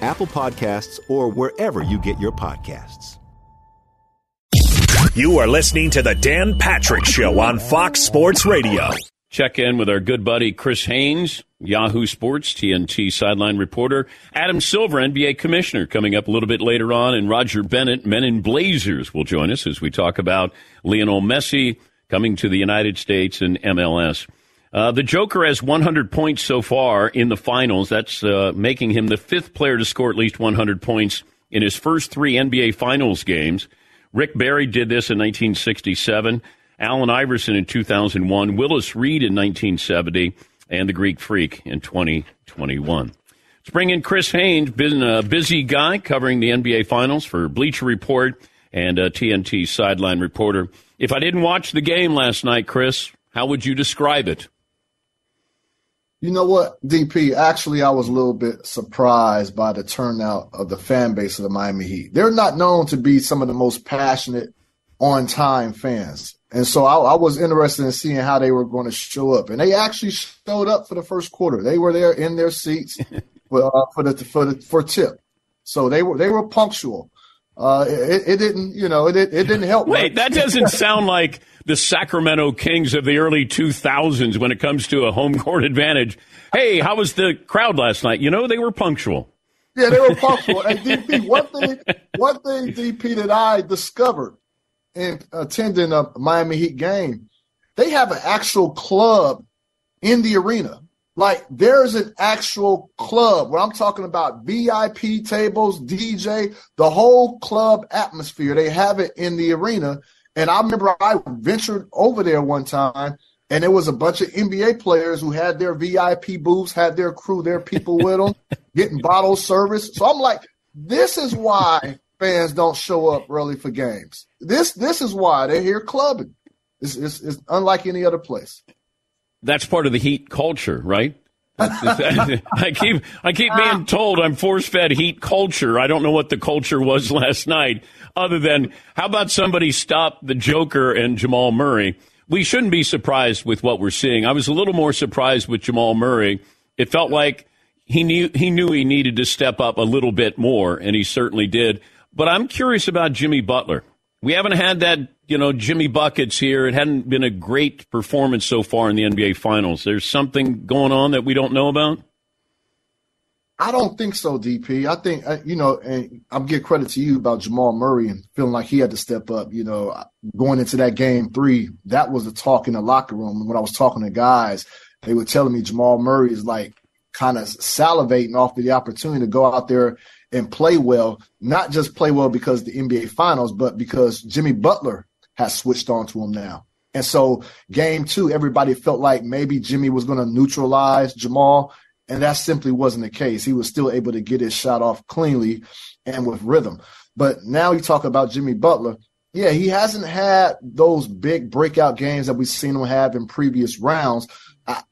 Apple Podcasts, or wherever you get your podcasts. You are listening to The Dan Patrick Show on Fox Sports Radio. Check in with our good buddy Chris Haynes, Yahoo Sports, TNT sideline reporter, Adam Silver, NBA commissioner, coming up a little bit later on, and Roger Bennett, Men in Blazers, will join us as we talk about Lionel Messi coming to the United States and MLS. Uh, the Joker has 100 points so far in the finals. That's uh, making him the fifth player to score at least 100 points in his first three NBA Finals games. Rick Barry did this in 1967, Allen Iverson in 2001, Willis Reed in 1970, and the Greek Freak in 2021. Let's bring in Chris Haynes, been a busy guy covering the NBA Finals for Bleacher Report and a TNT sideline reporter. If I didn't watch the game last night, Chris, how would you describe it? You know what, DP? Actually, I was a little bit surprised by the turnout of the fan base of the Miami Heat. They're not known to be some of the most passionate, on time fans. And so I, I, was interested in seeing how they were going to show up. And they actually showed up for the first quarter. They were there in their seats for, uh, for the for the for tip. So they were they were punctual. Uh, it, it, didn't, you know, it, it didn't help. Wait, that doesn't sound like the Sacramento Kings of the early 2000s when it comes to a home court advantage. Hey, how was the crowd last night? You know, they were punctual. Yeah, they were punctual. and DP, one thing, one thing, DP, that I discovered in attending a Miami Heat game, they have an actual club in the arena. Like there's an actual club where I'm talking about VIP tables, DJ, the whole club atmosphere. They have it in the arena. And I remember I ventured over there one time and there was a bunch of NBA players who had their VIP booths, had their crew, their people with them, getting bottle service. So I'm like, this is why fans don't show up early for games. This this is why they're here clubbing. It's, it's, it's unlike any other place that's part of the heat culture, right? I keep I keep being ah. told I'm force fed heat culture. I don't know what the culture was last night, other than how about somebody stop the Joker and Jamal Murray? We shouldn't be surprised with what we're seeing. I was a little more surprised with Jamal Murray. It felt like he knew he knew he needed to step up a little bit more, and he certainly did. But I'm curious about Jimmy Butler. We haven't had that you know, Jimmy Buckets here. It hadn't been a great performance so far in the NBA Finals. There's something going on that we don't know about? I don't think so, DP. I think, uh, you know, and I'm giving credit to you about Jamal Murray and feeling like he had to step up. You know, going into that game three, that was the talk in the locker room. And when I was talking to guys, they were telling me Jamal Murray is like kind of salivating off of the opportunity to go out there and play well, not just play well because the NBA Finals, but because Jimmy Butler has switched on to him now. And so game two, everybody felt like maybe Jimmy was going to neutralize Jamal. And that simply wasn't the case. He was still able to get his shot off cleanly and with rhythm. But now you talk about Jimmy Butler. Yeah, he hasn't had those big breakout games that we've seen him have in previous rounds.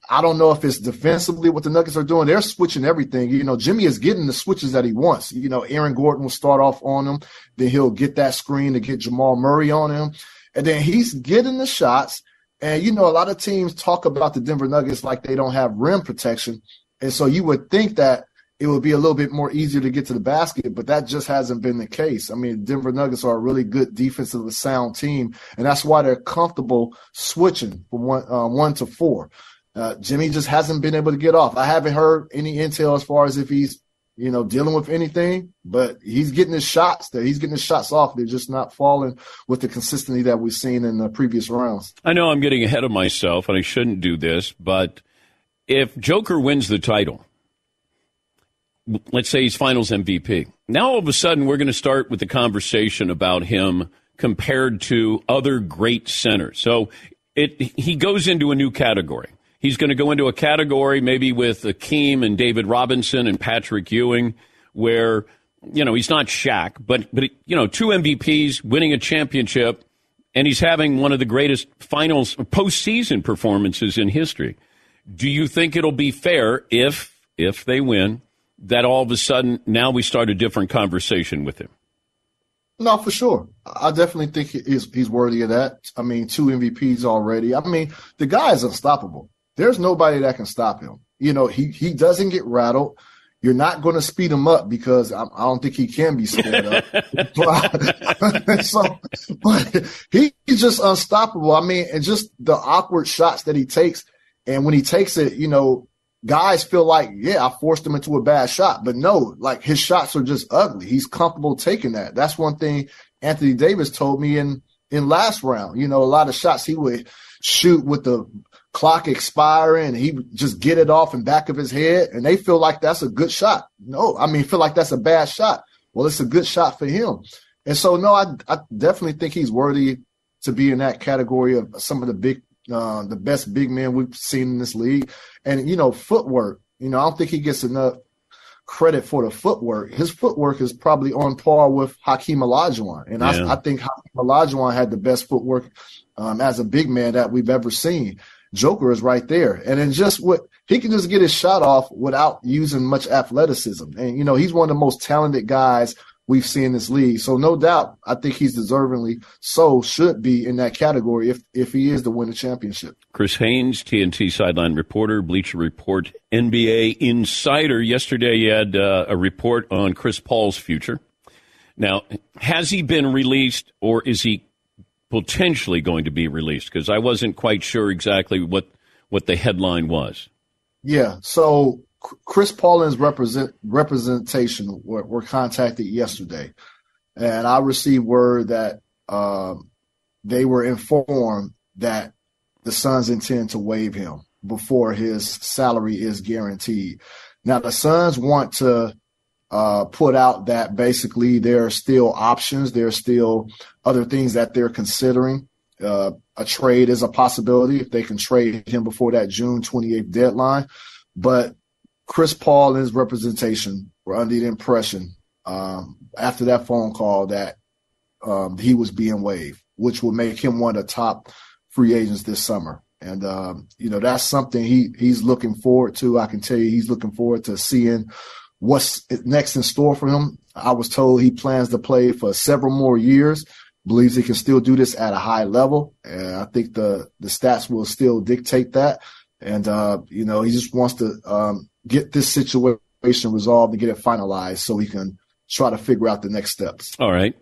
I, don't know if it's defensively what the Nuggets are doing. They're switching everything. You know, Jimmy is getting the switches that he wants. You know, Aaron Gordon will start off on him, then he'll get that screen to get Jamal Murray on him, and then he's getting the shots. And you know, a lot of teams talk about the Denver Nuggets like they don't have rim protection, and so you would think that it would be a little bit more easier to get to the basket, but that just hasn't been the case. I mean, Denver Nuggets are a really good defensively sound team, and that's why they're comfortable switching from one uh, one to four. Uh, Jimmy just hasn't been able to get off. I haven't heard any intel as far as if he's you know dealing with anything, but he's getting his shots. There, he's getting his shots off. They're just not falling with the consistency that we've seen in the previous rounds. I know I'm getting ahead of myself, and I shouldn't do this, but if Joker wins the title let's say he's finals MVP. Now all of a sudden we're going to start with the conversation about him compared to other great centers. So it he goes into a new category. He's going to go into a category maybe with Akeem and David Robinson and Patrick Ewing, where you know he's not Shaq, but but you know two MVPs, winning a championship, and he's having one of the greatest finals postseason performances in history. Do you think it'll be fair if if they win that all of a sudden now we start a different conversation with him? No, for sure. I definitely think he's he's worthy of that. I mean, two MVPs already. I mean, the guy is unstoppable. There's nobody that can stop him. You know, he he doesn't get rattled. You're not going to speed him up because I, I, don't think he can be sped up. but, so, but he, he's just unstoppable. I mean, and just the awkward shots that he takes, and when he takes it, you know, guys feel like, yeah, I forced him into a bad shot. But no, like his shots are just ugly. He's comfortable taking that. That's one thing Anthony Davis told me in in last round. You know, a lot of shots he would shoot with the clock expiring he just get it off in back of his head and they feel like that's a good shot. No, I mean feel like that's a bad shot. Well, it's a good shot for him. And so no, I I definitely think he's worthy to be in that category of some of the big uh, the best big men we've seen in this league. And, you know, footwork, you know, I don't think he gets enough credit for the footwork. His footwork is probably on par with Hakeem Olajuwon. And yeah. I, I, think Hakeem Olajuwon had the best footwork um, as a big man that we've ever seen. Joker is right there. And then just what he can just get his shot off without using much athleticism. And, you know, he's one of the most talented guys we've seen this league. So no doubt, I think he's deservingly so should be in that category if if he is to win the championship. Chris Haynes, TNT sideline reporter, Bleacher Report, NBA insider. Yesterday, you had uh, a report on Chris Paul's future. Now, has he been released, or is he potentially going to be released? Because I wasn't quite sure exactly what what the headline was. Yeah. So Chris Paulin's represent representation were, were, contacted yesterday, and I received word that um, they were informed that the Suns intend to waive him before his salary is guaranteed. Now the Suns want to uh, put out that basically there are still options, there are still other things that they're considering. Uh, a trade is a possibility if they can trade him before that June 28th deadline. But Chris Paul and his representation were under the impression um, after that phone call that um, he was being waived, which would make him one of the top free agents this summer. And um, you know that's something he he's looking forward to. I can tell you he's looking forward to seeing what's next in store for him. I was told he plans to play for several more years. Believes he can still do this at a high level, and I think the the stats will still dictate that. And uh, you know he just wants to um, get this situation resolved and get it finalized so he can try to figure out the next steps. All right.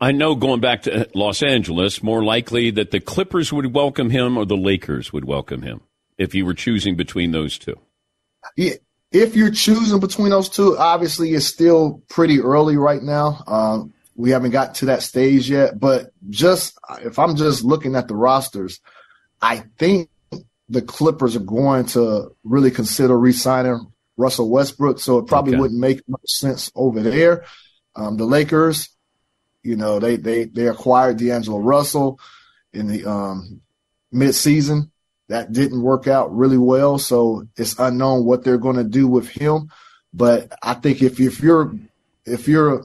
I know going back to Los Angeles, more likely that the Clippers would welcome him or the Lakers would welcome him if you were choosing between those two. Yeah, if you're choosing between those two, obviously it's still pretty early right now. Um, we haven't got to that stage yet, but just if I'm just looking at the rosters, I think the Clippers are going to really consider re-signing Russell Westbrook. So it probably okay. wouldn't make much sense over there. Um, the Lakers, you know, they they they acquired D'Angelo Russell in the um, mid-season. That didn't work out really well, so it's unknown what they're going to do with him. But I think if if you're if you're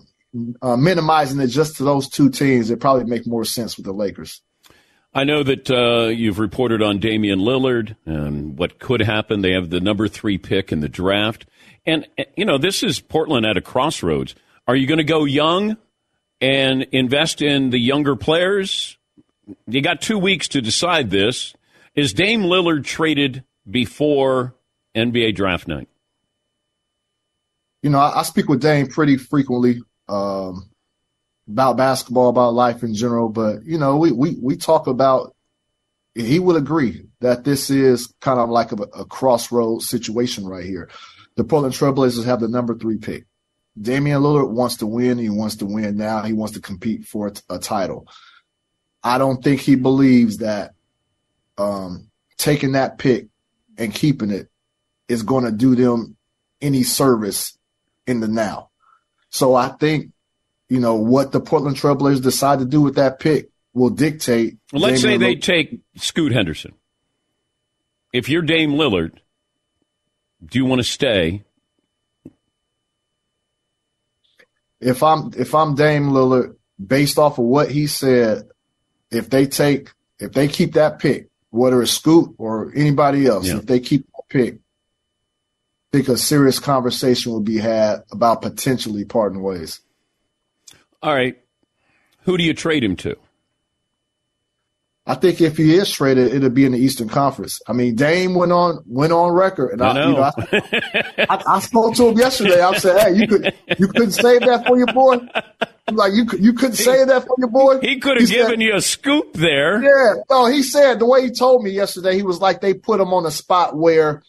uh, minimizing it just to those two teams, it probably make more sense with the Lakers. I know that uh, you've reported on Damian Lillard and what could happen. They have the number three pick in the draft. And, you know, this is Portland at a crossroads. Are you going to go young and invest in the younger players? You got two weeks to decide this. Is Dame Lillard traded before NBA draft night? you know, I, I speak with Dame pretty frequently um, about basketball, about life in general. But you know, we we we talk about. He would agree that this is kind of like a, a crossroads situation right here. The Portland Trailblazers have the number three pick. Damian Lillard wants to win. He wants to win now. He wants to compete for a title. I don't think he believes that um, taking that pick and keeping it is going to do them any service in the now. So I think, you know, what the Portland Trailblazers decide to do with that pick will dictate. Well, let's say they take Scoot Henderson. If you're Dame Lillard, do you want to stay? If I'm if I'm Dame Lillard, based off of what he said, if they take if they keep that pick, whether it's Scoot or anybody else, yeah. if they keep that pick, I think a serious conversation will be had about potentially parting ways. All right. Who do you trade him to? I think if he is traded, it'll be in the Eastern Conference. I mean, Dame went on went on record, and I, I, you know, I, I, I, spoke to him yesterday. I said, "Hey, you could you couldn't save that for your boy." like you you couldn't he, save that for your boy. He could have given said, you a scoop there. Yeah, no, he said the way he told me yesterday, he was like they put him on a spot where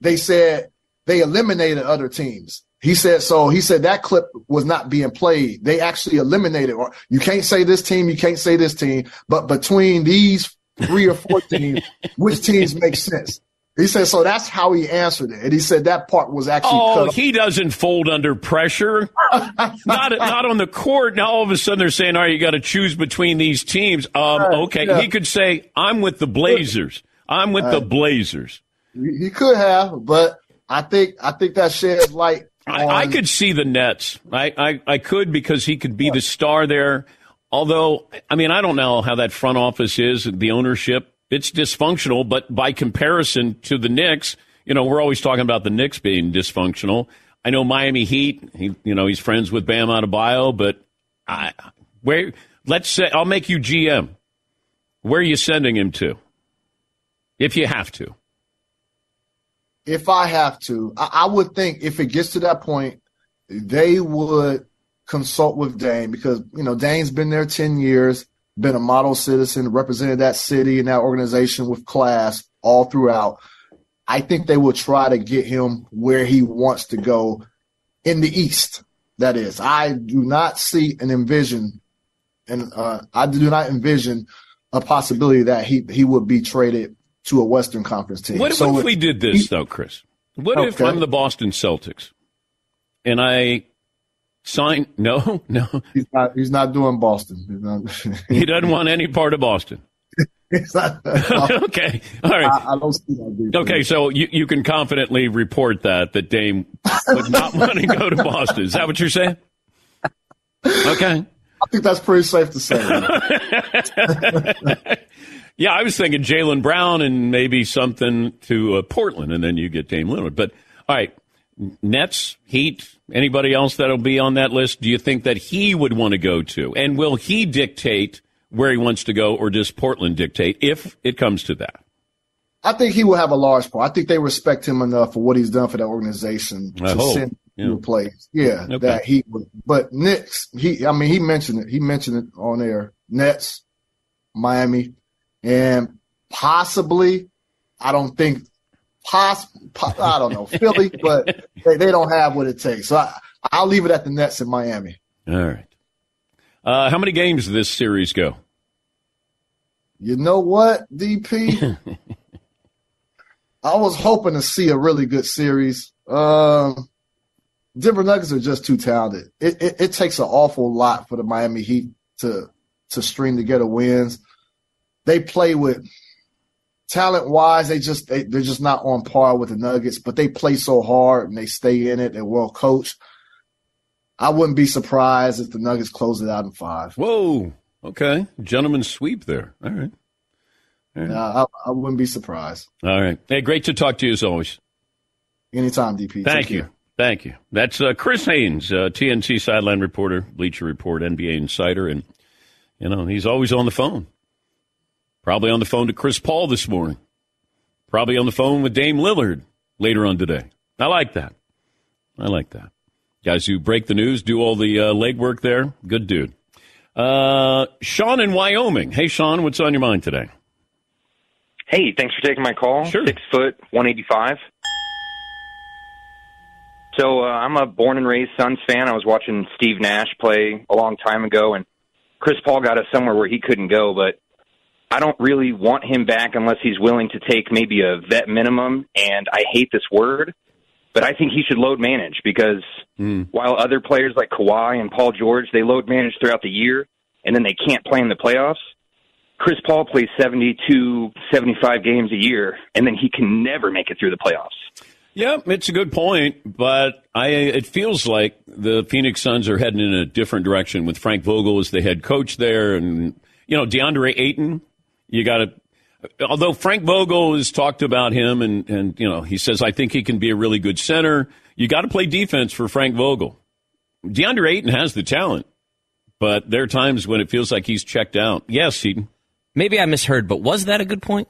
they said they eliminated other teams. He said so. He said that clip was not being played. They actually eliminated. Or you can't say this team, you can't say this team, but between these three or four teams, which teams make sense? He said so. That's how he answered it, and he said that part was actually. Oh, he doesn't fold under pressure. not not on the court. Now all of a sudden they're saying, "All right, you got to choose between these teams." Um, right, okay, yeah. he could say, "I'm with the Blazers. I'm with right. the Blazers." He could have, but I think I think that sheds light I, I, could see the Nets. I, I, I could because he could be the star there. Although, I mean, I don't know how that front office is, the ownership. It's dysfunctional, but by comparison to the Knicks, you know, we're always talking about the Knicks being dysfunctional. I know Miami Heat, he, you know, he's friends with Bam Adebayo, but I, where, let's say, I'll make you GM. Where are you sending him to? If you have to if I have to, I, I, would think if it gets to that point, they would consult with Dame because, you know, Dame's been there 10 years, been a model citizen, represented that city and that organization with class all throughout. I think they will try to get him where he wants to go in the East. That is, I do not see and envision, and uh, I do not envision a possibility that he he would be traded to a Western Conference team. What so if we did this he, though, Chris? What okay. if I'm the Boston Celtics and I sign? No, no. He's not. He's not doing Boston. Not, he doesn't want any part of Boston. not, okay. All right. I, I don't see that. Okay, so you, you can confidently report that that Dame would not want to go to Boston. Is that what you're saying? Okay. I think that's pretty safe to say. Yeah, I was thinking Jaylen Brown and maybe something to uh, Portland, and then you get Dame Lillard. But all right, Nets, Heat, anybody else that'll be on that list? Do you think that he would want to go to? And will he dictate where he wants to go, or does Portland dictate if it comes to that? I think he will have a large part. I think they respect him enough for what he's done for that organization I to hope. send yeah. to plays. Yeah, okay. that he would. But Knicks, he, I mean, he mentioned it. He mentioned it on air. Nets, Miami, and possibly, I don't think, poss, I don't know, Philly, but they, they don't have what it takes. So I, I'll leave it at the Nets in Miami. All right. Uh, how many games does this series go? You know what, DP? I was hoping to see a really good series. Um, Denver Nuggets are just too talented. It, it, it takes an awful lot for the Miami Heat to to string together wins they play with talent wise, they just they, they're just not on par with the Nuggets, but they play so hard and they stay in it. They're well coached. I wouldn't be surprised if the Nuggets close it out in five. Whoa. Okay. Gentlemen sweep there. All right. All right. I, I, wouldn't be surprised. All right. Hey, great to talk to you as always. Anytime, DP. Thank Take you. Care. Thank you. That's uh, Chris Haynes, uh, TNT sideline reporter, Bleacher Report, NBA insider, and you know he's always on the phone. Probably on the phone to Chris Paul this morning. Probably on the phone with Dame Lillard later on today. I like that. I like that. Guys who break the news, do all the uh, legwork there. Good dude. Uh, Sean in Wyoming. Hey, Sean, what's on your mind today? Hey, thanks for taking my call. Sure. Six foot, 185. So uh, I'm a born and raised Suns fan. I was watching Steve Nash play a long time ago, and Chris Paul got us somewhere where he couldn't go. But I don't really want him back unless he's willing to take maybe a vet minimum. And I hate this word, but I think he should load manage because hmm. while other players like Kawhi and Paul George they load manage throughout the year and then they can't play in the playoffs. Chris Paul plays 72, 75 games a year, and then he can never make it through the playoffs. Yeah, it's a good point, but I it feels like the Phoenix Suns are heading in a different direction with Frank Vogel as the head coach there, and you know DeAndre Ayton. You got to. Although Frank Vogel has talked about him, and and you know he says I think he can be a really good center. You got to play defense for Frank Vogel. DeAndre Ayton has the talent, but there are times when it feels like he's checked out. Yes, Heaton. Maybe I misheard, but was that a good point?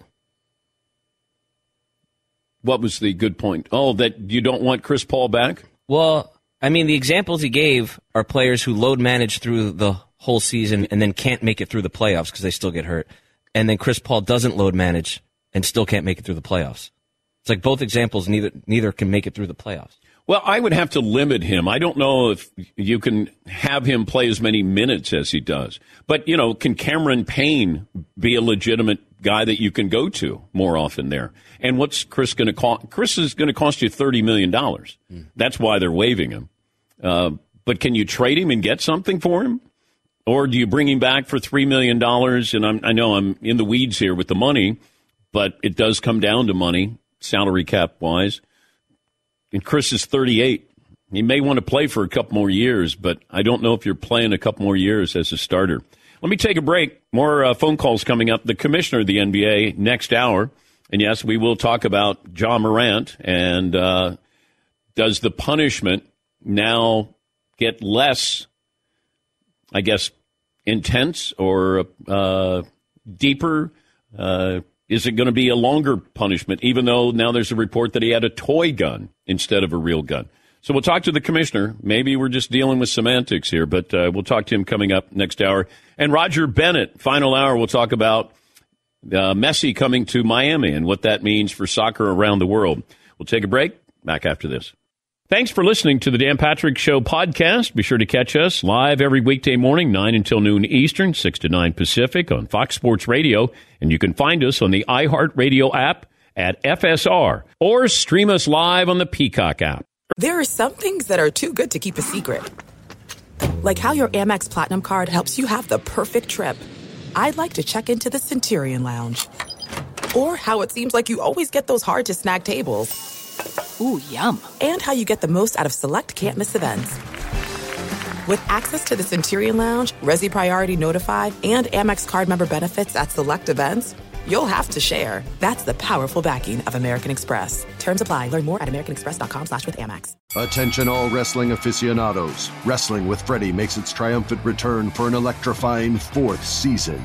What was the good point? Oh, that you don't want Chris Paul back. Well, I mean, the examples he gave are players who load manage through the whole season and then can't make it through the playoffs because they still get hurt. And then Chris Paul doesn't load manage and still can't make it through the playoffs. It's like both examples, neither neither can make it through the playoffs. Well, I would have to limit him. I don't know if you can have him play as many minutes as he does. But, you know, can Cameron Payne be a legitimate guy that you can go to more often there? And what's Chris going to cost? Chris is going to cost you $30 million. That's why they're waiving him. Uh, but can you trade him and get something for him? Or do you bring him back for $3 million? And I'm, I know I'm in the weeds here with the money, but it does come down to money, salary cap wise. And Chris is 38. He may want to play for a couple more years, but I don't know if you're playing a couple more years as a starter. Let me take a break. More uh, phone calls coming up. The commissioner of the NBA next hour. And yes, we will talk about Ja Morant and uh, does the punishment now get less, I guess, intense or uh, deeper? Uh, is it going to be a longer punishment, even though now there's a report that he had a toy gun instead of a real gun? So we'll talk to the commissioner. Maybe we're just dealing with semantics here, but uh, we'll talk to him coming up next hour. And Roger Bennett, final hour, we'll talk about uh, Messi coming to Miami and what that means for soccer around the world. We'll take a break. Back after this. Thanks for listening to the Dan Patrick Show podcast. Be sure to catch us live every weekday morning, 9 until noon Eastern, 6 to 9 Pacific on Fox Sports Radio. And you can find us on the iHeartRadio app at FSR or stream us live on the Peacock app. There are some things that are too good to keep a secret. Like how your Amex Platinum card helps you have the perfect trip. I'd like to check into the Centurion Lounge. Or how it seems like you always get those hard to snag tables. Ooh, yum. And how you get the most out of select can't miss events. With access to the Centurion Lounge, Resy Priority Notified, and Amex card member benefits at select events, you'll have to share. That's the powerful backing of American Express. Terms apply. Learn more at americanexpress.com slash with Amex. Attention all wrestling aficionados. Wrestling with Freddie makes its triumphant return for an electrifying fourth season.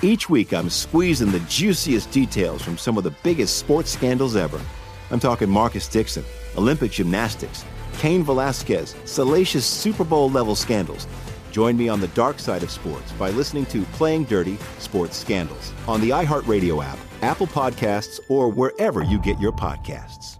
Each week, I'm squeezing the juiciest details from some of the biggest sports scandals ever. I'm talking Marcus Dixon, Olympic gymnastics, Cain Velasquez, salacious Super Bowl level scandals. Join me on the dark side of sports by listening to Playing Dirty Sports Scandals on the iHeartRadio app, Apple Podcasts, or wherever you get your podcasts.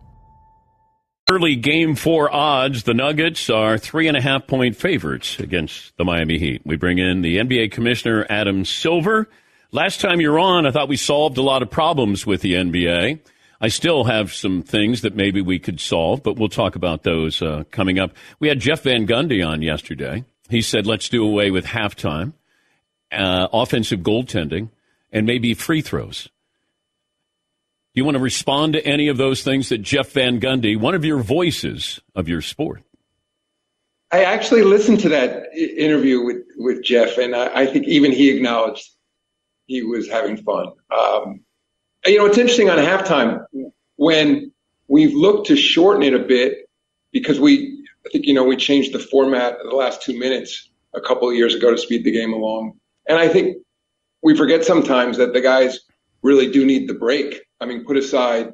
Early game four odds, the Nuggets are three and a half point favorites against the Miami Heat. We bring in the NBA Commissioner Adam Silver. Last time you're on, I thought we solved a lot of problems with the NBA. I still have some things that maybe we could solve, but we'll talk about those uh, coming up. We had Jeff Van Gundy on yesterday. He said, let's do away with halftime, uh, offensive goaltending, and maybe free throws. Do you want to respond to any of those things that Jeff Van Gundy, one of your voices of your sport? I actually listened to that interview with, with Jeff, and I, I think even he acknowledged he was having fun. Um, you know, it's interesting on halftime when we've looked to shorten it a bit because we, I think, you know, we changed the format of the last two minutes a couple of years ago to speed the game along. And I think we forget sometimes that the guys really do need the break. I mean, put aside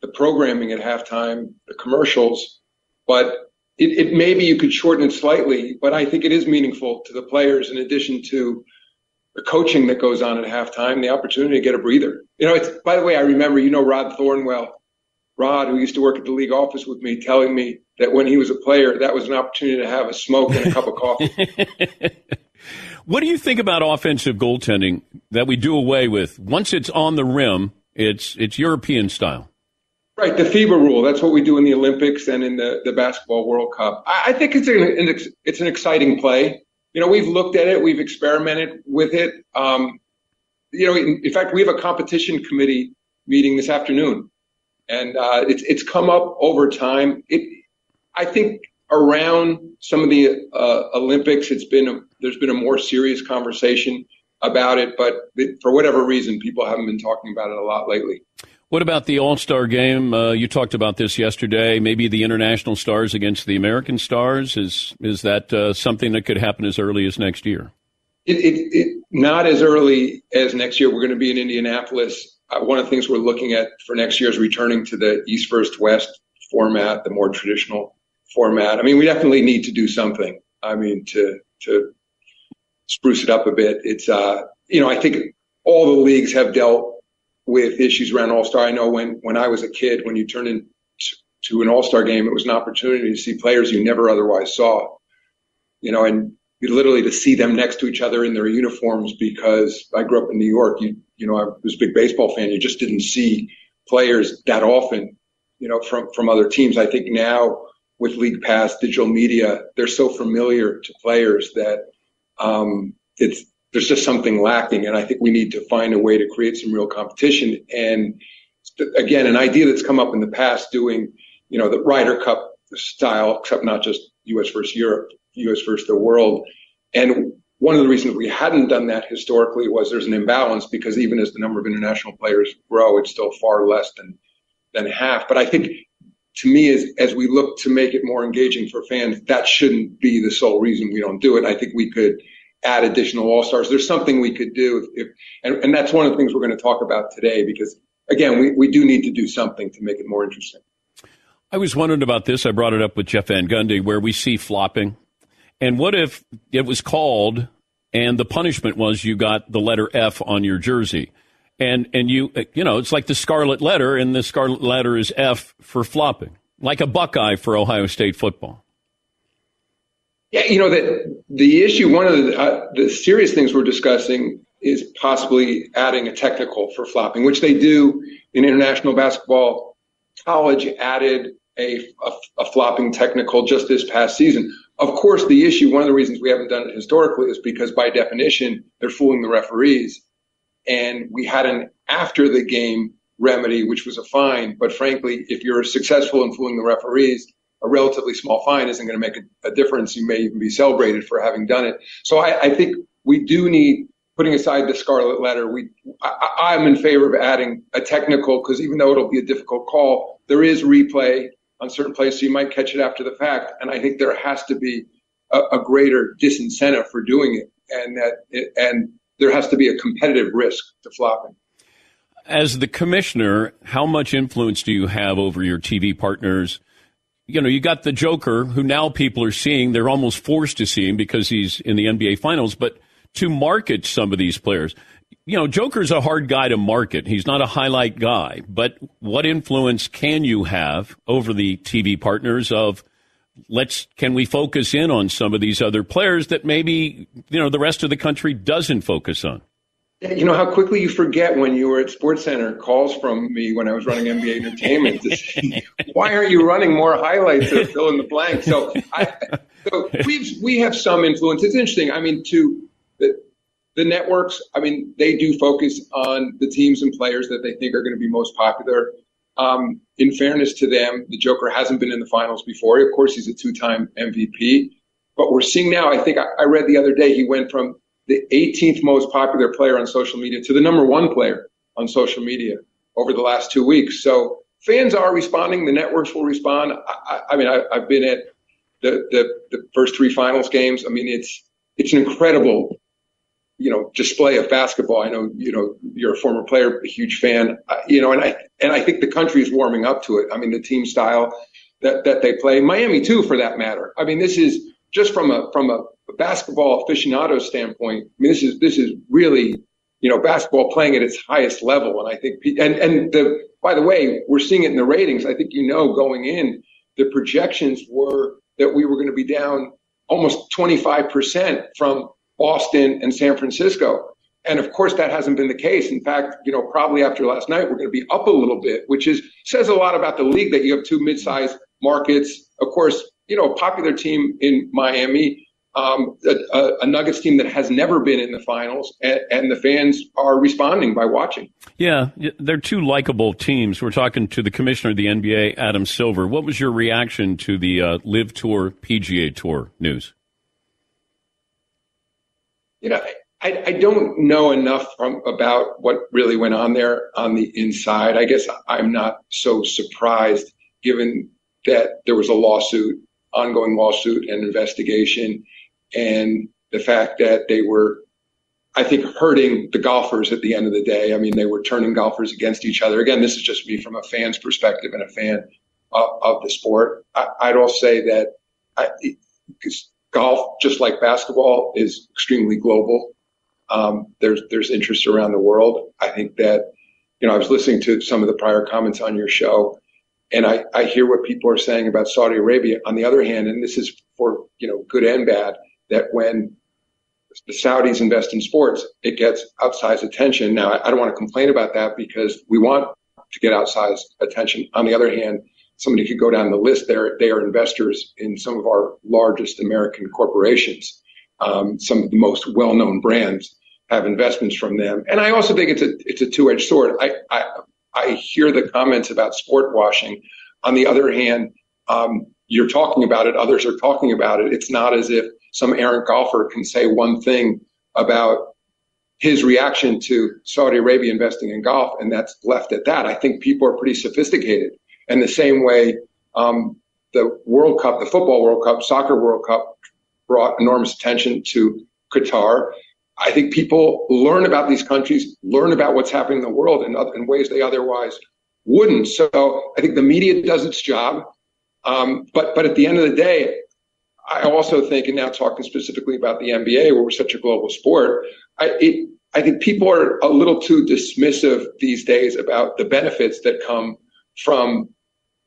the programming at halftime, the commercials, but it, it maybe you could shorten it slightly, but I think it is meaningful to the players in addition to the coaching that goes on at halftime, the opportunity to get a breather. You know, it's by the way, I remember, you know, Rod Thornwell, Rod, who used to work at the league office with me, telling me that when he was a player, that was an opportunity to have a smoke and a cup of coffee. what do you think about offensive goaltending that we do away with? Once it's on the rim, it's it's European style. Right, the FIBA rule. That's what we do in the Olympics and in the, the basketball World Cup. I, I think it's an, it's an exciting play you know, we've looked at it, we've experimented with it. Um, you know, in, in, fact, we have a competition committee meeting this afternoon, and uh, it's it's come up over time. It, I think, around some of the uh, Olympics, it's been a, there's been a more serious conversation about it, but for whatever reason, people haven't been talking about it a lot lately. What about the All Star game? Uh, you talked about this yesterday. Maybe the international stars against the American stars. Is is that uh, something that could happen as early as next year? It, it, it, not as early as next year. We're going to be in Indianapolis. Uh, one of the things we're looking at for next year is returning to the East First West format, the more traditional format. I mean, we definitely need to do something. I mean, to to spruce it up a bit. It's uh, you know, I think all the leagues have dealt with issues around All Star. I know when when I was a kid, when you turned into to an All Star game, it was an opportunity to see players you never otherwise saw. You know, and literally to see them next to each other in their uniforms because I grew up in New York. You you know, I was a big baseball fan. You just didn't see players that often. You know, from from other teams. I think now with League Pass, digital media, they're so familiar to players that um, it's there's just something lacking. And I think we need to find a way to create some real competition. And again, an idea that's come up in the past doing, you know, the Ryder Cup style, except not just US versus Europe, US versus the world. And one of the reasons we hadn't done that historically was there's an imbalance because even as the number of international players grow, it's still far less than than half. But I think to me, as as we look to make it more engaging for fans, that shouldn't be the sole reason we don't do it. I think we could add additional all stars. There's something we could do, if, if and, and that's one of the things we're going to talk about today because again, we, we do need to do something to make it more interesting. I was wondering about this. I brought it up with Jeff Van Gundy, where we see flopping. And what if it was called and the punishment was you got the letter F on your jersey? And, and you, you know, it's like the scarlet letter, and the scarlet letter is F for flopping, like a Buckeye for Ohio State football. Yeah, you know that the issue. One of the, uh, the serious things we're discussing is possibly adding a technical for flopping, which they do in international basketball. College added a, a, a flopping technical just this past season. Of course, the issue, one of the reasons we haven't done it historically is because by definition, they're fooling the referees. And we had an after the game remedy, which was a fine. But frankly, if you're successful in fooling the referees, a relatively small fine isn't going to make a, a, difference. You may even be celebrated for having done it. So I, I think we do need, putting aside the scarlet letter, we, I, I'm in favor of adding a technical because even though it'll be a difficult call, there is replay on certain plays, so you might catch it after the fact. And I think there has to be a, a greater disincentive for doing it, and that it, and there has to be a competitive risk to flopping. As the commissioner, how much influence do you have over your TV partners? You know, you got the Joker, who now people are seeing. They're almost forced to see him because he's in the NBA Finals. But to market some of these players, you know, Joker's a hard guy to market. He's not a highlight guy, but what influence can you have over the TV partners of let's can we focus in on some of these other players that maybe, you know, the rest of the country doesn't focus on? You know how quickly you forget when you were at Sports Center calls from me when I was running NBA Entertainment to "Why aren't you running more highlights to fill in the blank?" So, I, so we we have some influence. It's interesting. I mean, to the, the networks, I mean, they do focus on the teams and players that they think are going to be most popular. Um, in fairness to them, the Joker hasn't been in the finals before. Of course, he's a two-time MVP. But we're seeing now, I think I, I read the other day, he went from the 18th most popular player on social media to the number one player on social media over the last two weeks. So fans are responding. The networks will respond. I, I mean, I, have been at the, the, the first three finals games. I mean, it's it's an incredible, you know, display of basketball. I know, you know, you're a former player, a huge fan, you know, and I and I think the country is warming up to it. I mean, the team style that that they play, Miami too, for that matter. I mean, this is just from a from a basketball aficionado standpoint. I mean, this is this is really you know basketball playing at its highest level, and I think and and the by the way, we're seeing it in the ratings. I think you know going in, the projections were that we were going to be down almost 25% from Boston and San Francisco. And of course, that hasn't been the case. In fact, you know, probably after last night, we're going to be up a little bit, which is says a lot about the league that you have two mid-sized markets. Of course, you know, a popular team in Miami, um, a, a, Nuggets team that has never been in the finals, and, and, the fans are responding by watching. Yeah, they're two likable teams. We're talking to the commissioner of the NBA, Adam Silver. What was your reaction to the uh, LIV Tour PGA Tour news? You know, I, I don't know enough from, about what really went on there on the inside. I guess I'm not so surprised given that there was a lawsuit ongoing lawsuit and investigation, and the fact that they were, I think, hurting the golfers at the end of the day. I mean, they were turning golfers against each other. Again, this is just me from a fan's perspective and a fan of, of the sport. I, would also say that I, golf, just like basketball, is extremely global. Um, there's there's interest around the world. I think that you know I was listening to some of the prior comments on your show, and I, I hear what people are saying about Saudi Arabia. On the other hand, and this is for you know good and bad, that when the Saudis invest in sports, it gets outsized attention. Now, I don't want to complain about that because we want to get outsized attention. On the other hand, somebody could go down the list there. They are investors in some of our largest American corporations. Um, some of the most well-known brands have investments from them. And I also think it's a, it's a two-edged sword. I, I, I hear the comments about sport washing. On the other hand, um, you're talking about it, others are talking about it. It's not as if some errant golfer can say one thing about his reaction to Saudi Arabia investing in golf, and that's left at that. I think people are pretty sophisticated. And the same way um, the World Cup, the Football World Cup, Soccer World Cup brought enormous attention to Qatar. I think people learn about these countries, learn about what's happening in the world in, in ways they otherwise wouldn't. So I think the media does its job. Um, but but at the end of the day, I also think, and now talking specifically about the NBA, where we're such a global sport, I, it, I think people are a little too dismissive these days about the benefits that come from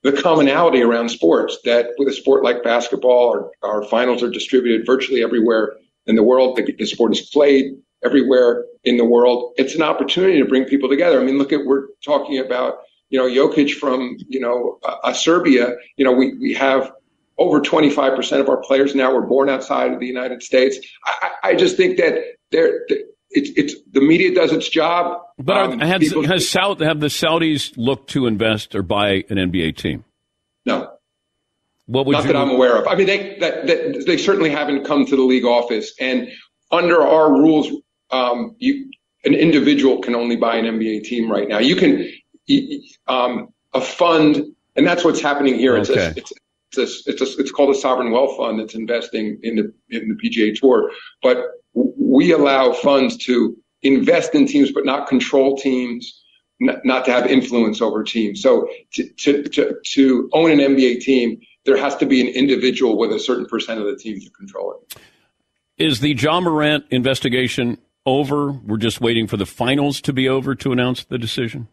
the commonality around sports. That with a sport like basketball, our, our finals are distributed virtually everywhere in the world. The, the sport is played everywhere in the world. It's an opportunity to bring people together. I mean, look at we're talking about you know Jokic from you know uh, Serbia. You know, we we have over 25% of our players now were born outside of the United States. I, I just think that there. It's, it's the media does its job. But um, have, people, has South have the Saudis looked to invest or buy an NBA team? No, what would Not you... that I'm aware of. I mean, they that, that, they certainly haven't come to the league office, and under our rules, um, you an individual can only buy an NBA team right now. You can um, a fund, and that's what's happening here. It's, okay. a, it's, it's, a, it's, a, it's called a sovereign wealth fund that's investing in the in the PGA Tour, but we allow funds to invest in teams, but not control teams. Not, to have influence over teams. So to, to, to, to own an NBA team, there has to be an individual with a certain percent of the team to control it. Is the Ja Morant investigation over? We're just waiting for the finals to be over to announce the decision?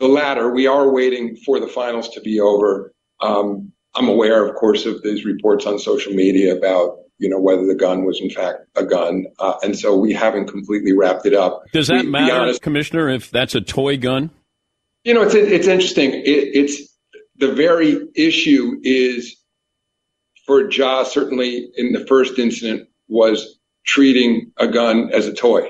The latter. We are waiting for the finals to be over. Um, I'm aware, of course, of these reports on social media about you know whether the gun was in fact a gun, uh, and so we haven't completely wrapped it up. Does that we, matter, honest, Commissioner, if that's a toy gun? You know, it's it's interesting. It, it's the very issue is for Ja certainly in the first incident was treating a gun as a toy.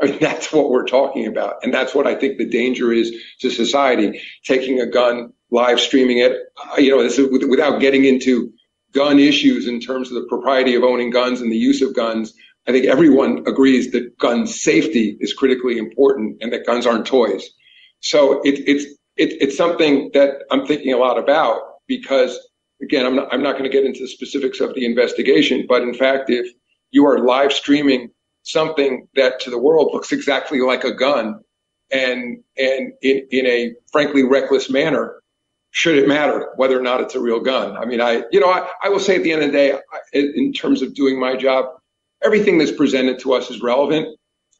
I mean, that's what we're talking about. And that's what I think the danger is to society, taking a gun, live streaming it, uh, you know, this is without getting into gun issues in terms of the propriety of owning guns and the use of guns. I think everyone agrees that gun safety is critically important and that guns aren't toys. So it, it's, it, it's something that I'm thinking a lot about because again, I'm not, I'm not going to get into the specifics of the investigation, but in fact, if you are live streaming something that to the world looks exactly like a gun and and in, in a frankly reckless manner should it matter whether or not it's a real gun? I mean i you know i, I will say at the end of the day in terms of doing my job everything that's presented to us is relevant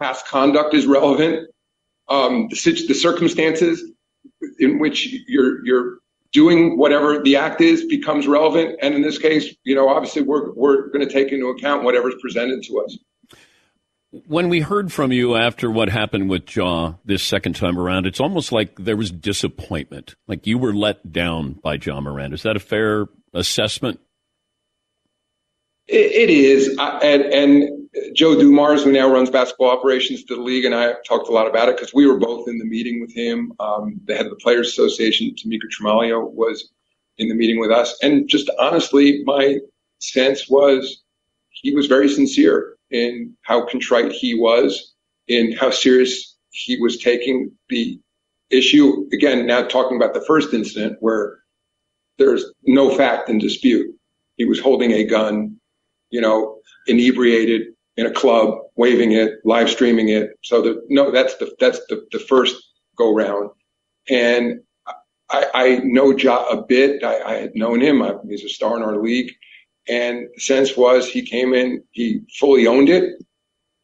past conduct is relevant um, the, the circumstances in which you're you're doing whatever the act is becomes relevant and in this case you know obviously we're we're going to take into account whatever's presented to us when we heard from you after what happened with Ja this second time around, it's almost like there was disappointment. Like you were let down by Ja Morant. Is that a fair assessment? it, it is. and, and Joe Dumars, who now runs basketball operations to the league, and I talked a lot about it because we were both in the meeting with him. Um, the head of the Players Association, Tamika Tremaglio, was in the meeting with us. And just honestly, my sense was he was very sincere in how contrite he was, in how serious he was taking the issue. Again, now talking about the first incident where there's no fact in dispute. He was holding a gun, you know, inebriated in a club, waving it, live streaming it. So the, no, that's the, that's the, the first go round. And I, I know Ja a bit. I, I had known him. I, he's a star in our league. And the sense was he came in, he fully owned it,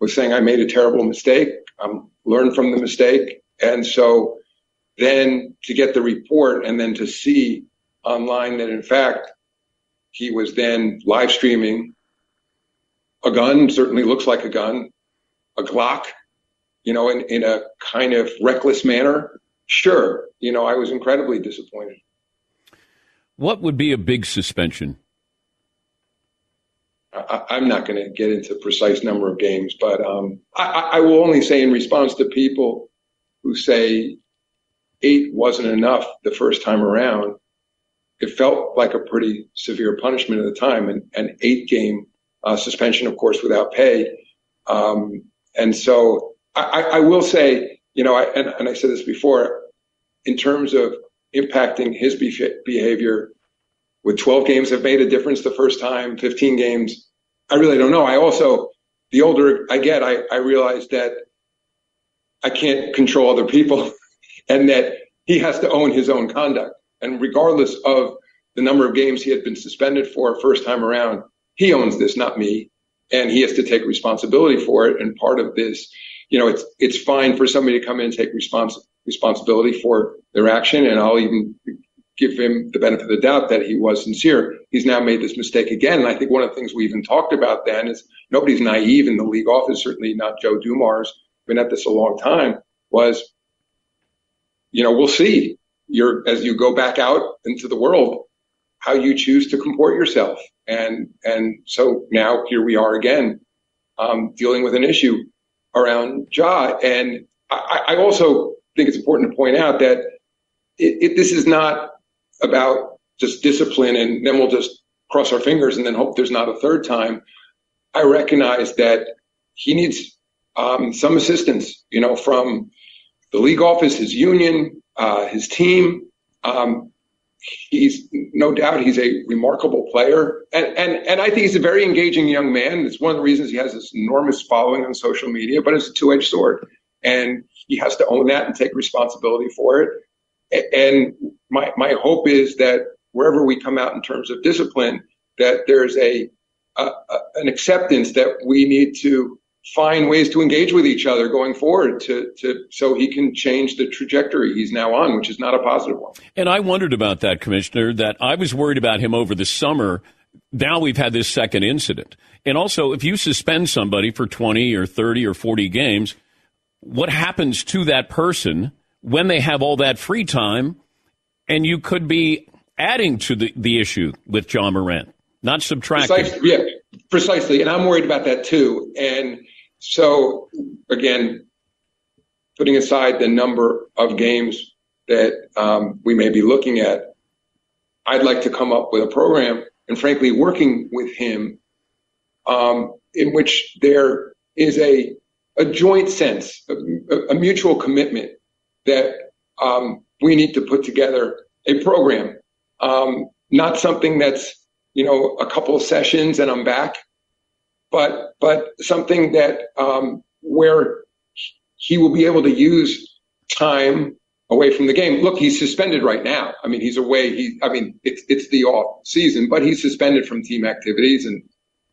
was saying, I made a terrible mistake. I'm learned from the mistake. And so then to get the report and then to see online that in fact he was then live streaming a gun, certainly looks like a gun, a Glock, you know, in, in a kind of reckless manner. Sure, you know, I was incredibly disappointed. What would be a big suspension I, am not going to get into precise number of games, but um, I, I, will only say in response to people who say eight wasn't enough the first time around, it felt like a pretty severe punishment at the time, and an eight game uh, suspension, of course, without pay. Um, and so I, I, will say, you know, and, and I said this before, in terms of impacting his behavior would 12 games have made a difference the first time? 15 games? I really don't know. I also, the older I get, I, I realize that I can't control other people and that he has to own his own conduct. And regardless of the number of games he had been suspended for first time around, he owns this, not me. And he has to take responsibility for it. And part of this, you know, it's, it's fine for somebody to come in and take respons- responsibility for their action. And I'll even give him the benefit of the doubt that he was sincere. He's now made this mistake again. And I think one of the things we even talked about then is nobody's naive in the league office, certainly not Joe Dumars, been at this a long time, was, you know, we'll see you're, as you go back out into the world, how you choose to comport yourself. And, and so now here we are again, um, dealing with an issue around Ja. And I, I also think it's important to point out that it, it, this is not about just discipline and then we'll just cross our fingers and then hope there's not a third time. I recognize that he needs um, some assistance, you know, from the league office, his union, uh, his team. Um, he's no doubt he's a remarkable player, and and and I think he's a very engaging young man. It's one of the reasons he has this enormous following on social media. But it's a two-edged sword, and he has to own that and take responsibility for it. And my, my hope is that wherever we come out in terms of discipline, that there's a a, a, an acceptance that we need to find ways to engage with each other going forward to, to so he can change the trajectory he's now on, which is not a positive one. And I wondered about that, Commissioner, that I was worried about him over the summer. Now we've had this second incident. And also, if you suspend somebody for 20 or 30 or 40 games, what happens to that person when they have all that free time? And you could be adding to the, the issue with Ja Morant, not subtracting. Precisely, yeah, precisely. And I'm worried about that too. And so, again, putting aside the number of games that um, we may be looking at, I'd like to come up with a program, and frankly, working with him, um, in which there is a a joint sense, a, a mutual commitment that um, we need to put together a program, um, not something that's you know a couple of sessions and I'm back, but but something that um, where he will be able to use time away from the game. Look, he's suspended right now. I mean, he's away. He, I mean, it's it's the off season, but he's suspended from team activities, and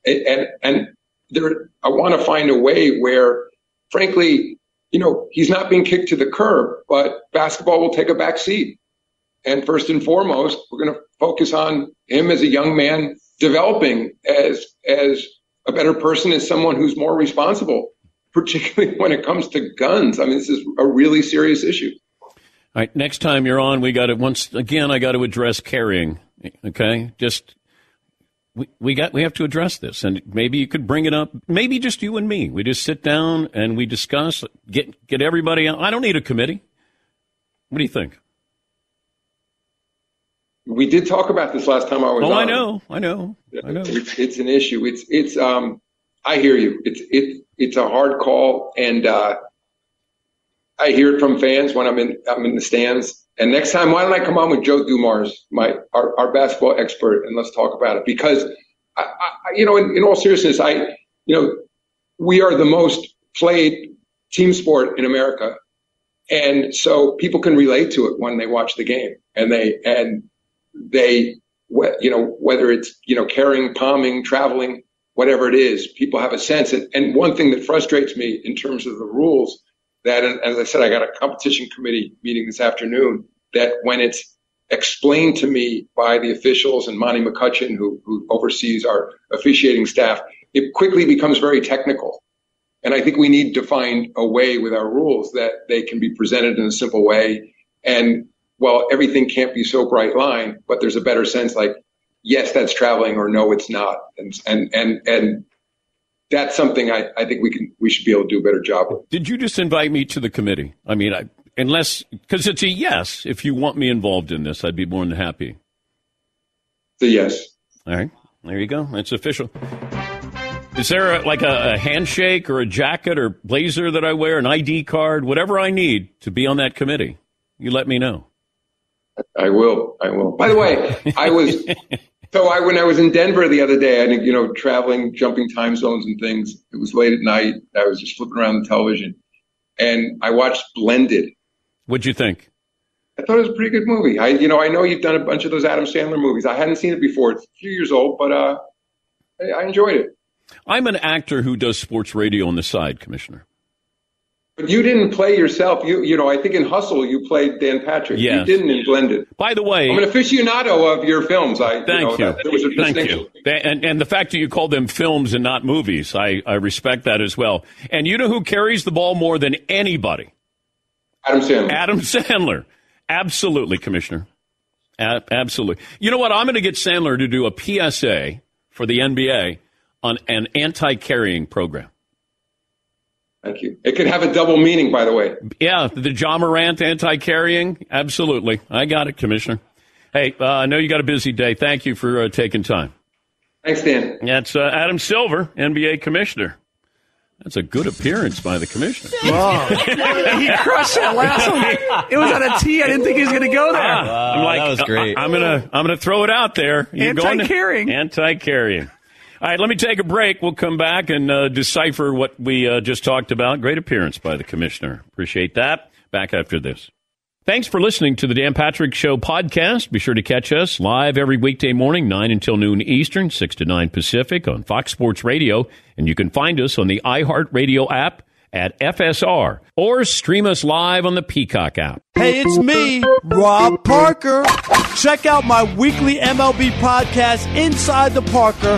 and and there. I want to find a way where, frankly, you know, he's not being kicked to the curb, but basketball will take a back seat. And first and foremost, we're going to focus on him as a young man developing as as a better person is someone who's more responsible, particularly when it comes to guns. I mean, this is a really serious issue. All right, next time you're on, we got to once again. I got to address carrying. Okay, just we, we got we have to address this, and maybe you could bring it up. Maybe just you and me. We just sit down and we discuss. Get get everybody. I don't need a committee. What do you think? We did talk about this last time I was oh, on. I know, I know, I know. It's, it's an issue. It's it's um. I hear you. It's it it's a hard call, and uh, I hear it from fans when I'm in I'm in the stands. And next time, why don't I come on with Joe Dumars, my our, our basketball expert, and let's talk about it because, I, I, you know, in, in all seriousness, I you know, we are the most played team sport in America, and so people can relate to it when they watch the game, and they and they, you know, whether it's, you know, carrying, palming, traveling, whatever it is, people have a sense. And, and one thing that frustrates me in terms of the rules that, as I said, I got a competition committee meeting this afternoon that when it's explained to me by the officials and Monty McCutchen, who, who oversees our officiating staff, it quickly becomes very technical. And I think we need to find a way with our rules that they can be presented in a simple way and well, everything can't be so bright line, but there's a better sense like, yes, that's traveling or no, it's not. And, and, and, and that's something I, I think we can, we should be able to do a better job with. Did you just invite me to the committee? I mean, I, unless, because it's a yes. If you want me involved in this, I'd be more than happy. It's a yes. All right. There you go. It's official. Is there a, like a, a, handshake or a jacket or blazer that I wear, an ID card, whatever I need to be on that committee? You let me know. I will. I will. By the way, I was so I when I was in Denver the other day, I think you know traveling, jumping time zones and things. It was late at night. I was just flipping around the television, and I watched Blended. What'd you think? I thought it was a pretty good movie. I you know I know you've done a bunch of those Adam Sandler movies. I hadn't seen it before. It's a few years old, but uh, I, I enjoyed it. I'm an actor who does sports radio on the side, Commissioner. But you didn't play yourself. You you know, I think in Hustle you played Dan Patrick. Yes. You didn't in Blended. By the way, I'm an aficionado of your films. I thank you. Know, you. That, was a thank you. And and the fact that you call them films and not movies, I I respect that as well. And you know who carries the ball more than anybody? Adam Sandler. Adam Sandler. Absolutely, Commissioner. A- absolutely. You know what? I'm going to get Sandler to do a PSA for the NBA on an anti-carrying program. Thank you. It could have a double meaning, by the way. Yeah, the Ja Morant anti-carrying. Absolutely. I got it, Commissioner. Hey, uh, I know you got a busy day. Thank you for uh, taking time. Thanks, Dan. That's uh, Adam Silver, NBA Commissioner. That's a good appearance by the commissioner. Oh. he crushed that last one. It was on a tee. I didn't think he was going to go there. Ah, I'm like, that was great. I, am gonna, I'm gonna throw it out there. You're going to- Anti-carrying. All right, let me take a break. We'll come back and uh, decipher what we uh, just talked about. Great appearance by the commissioner. Appreciate that. Back after this. Thanks for listening to the Dan Patrick Show podcast. Be sure to catch us live every weekday morning, 9 until noon Eastern, 6 to 9 Pacific on Fox Sports Radio. And you can find us on the iHeartRadio app at FSR or stream us live on the Peacock app. Hey, it's me, Rob Parker. Check out my weekly MLB podcast, Inside the Parker,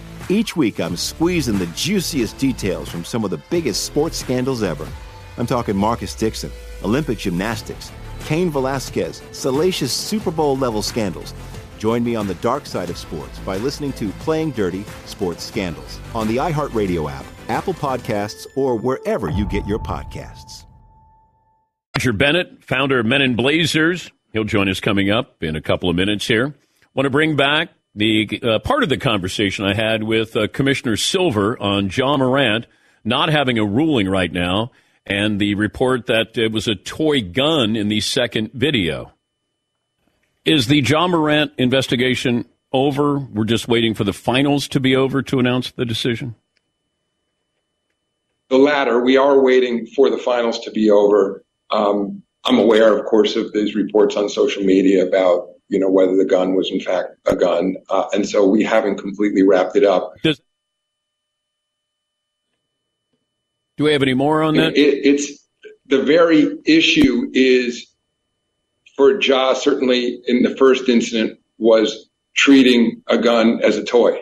Each week, I'm squeezing the juiciest details from some of the biggest sports scandals ever. I'm talking Marcus Dixon, Olympic gymnastics, Cain Velasquez, salacious Super Bowl level scandals. Join me on the dark side of sports by listening to Playing Dirty Sports Scandals on the iHeartRadio app, Apple Podcasts, or wherever you get your podcasts. Roger Bennett, founder of Men in Blazers, he'll join us coming up in a couple of minutes here. Want to bring back the uh, part of the conversation I had with uh, Commissioner Silver on Ja Morant not having a ruling right now, and the report that it was a toy gun in the second video. Is the Ja Morant investigation over? We're just waiting for the finals to be over to announce the decision. The latter. We are waiting for the finals to be over. Um, I'm aware, of course, of these reports on social media about you know whether the gun was in fact a gun, uh, and so we haven't completely wrapped it up. Does, do we have any more on that? It, it's the very issue is for Ja certainly in the first incident was treating a gun as a toy.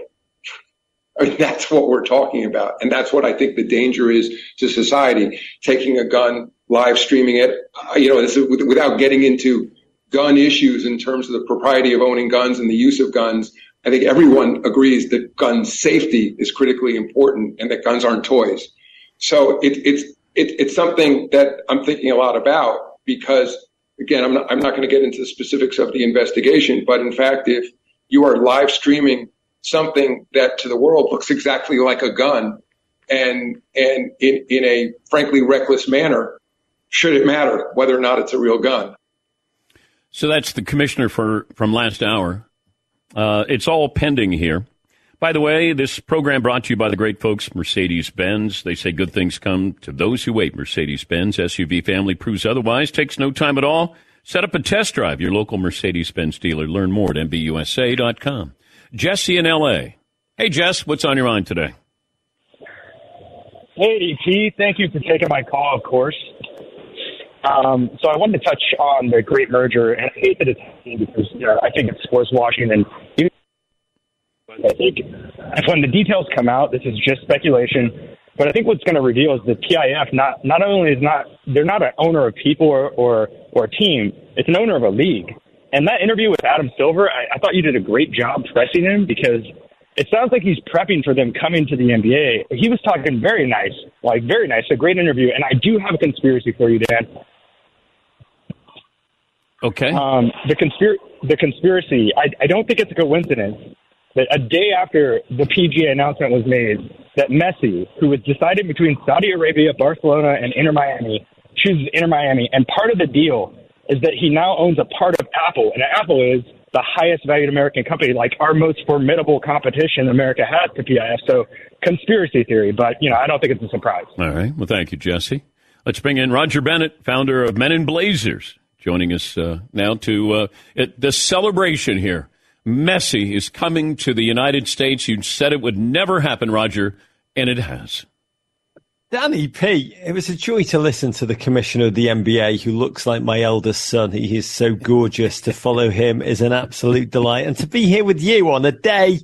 I mean, that's what we're talking about. And that's what I think the danger is to society, taking a gun, live streaming it, uh, you know, this is without getting into gun issues in terms of the propriety of owning guns and the use of guns. I think everyone agrees that gun safety is critically important and that guns aren't toys. So it, it's, it, it's something that I'm thinking a lot about because again, I'm not, I'm not going to get into the specifics of the investigation, but in fact, if you are live streaming something that to the world looks exactly like a gun and, and in, in a frankly reckless manner, should it matter whether or not it's a real gun? So that's the commissioner for from last hour. Uh, it's all pending here. By the way, this program brought to you by the great folks Mercedes Benz. They say good things come to those who wait. Mercedes Benz SUV family proves otherwise. Takes no time at all. Set up a test drive. Your local Mercedes Benz dealer. Learn more at MBUSA.com. Jesse in LA. Hey, Jess, what's on your mind today? Hey, DP. Thank you for taking my call, of course. Um, so I wanted to touch on the great merger, and I hate that it's happening because you know, I think it's sports washing, and I think when the details come out, this is just speculation. But I think what's going to reveal is the PIF not not only is not they're not an owner of people or or, or a team, it's an owner of a league. And that interview with Adam Silver, I, I thought you did a great job pressing him because it sounds like he's prepping for them coming to the NBA. He was talking very nice, like very nice, a great interview. And I do have a conspiracy for you, Dan. Okay. Um, the conspir- the conspiracy. I, I don't think it's a coincidence that a day after the PGA announcement was made, that Messi, who was decided between Saudi Arabia, Barcelona, and Inter Miami, chooses Inter Miami, and part of the deal is that he now owns a part of Apple, and Apple is the highest valued American company, like our most formidable competition America has to PIF. So conspiracy theory, but you know, I don't think it's a surprise. All right. Well, thank you, Jesse. Let's bring in Roger Bennett, founder of Men in Blazers, joining us uh, now to uh, the celebration here. Messi is coming to the United States. You said it would never happen, Roger, and it has. Danny P, it was a joy to listen to the commissioner of the NBA who looks like my eldest son. He is so gorgeous. To follow him is an absolute delight. And to be here with you on a day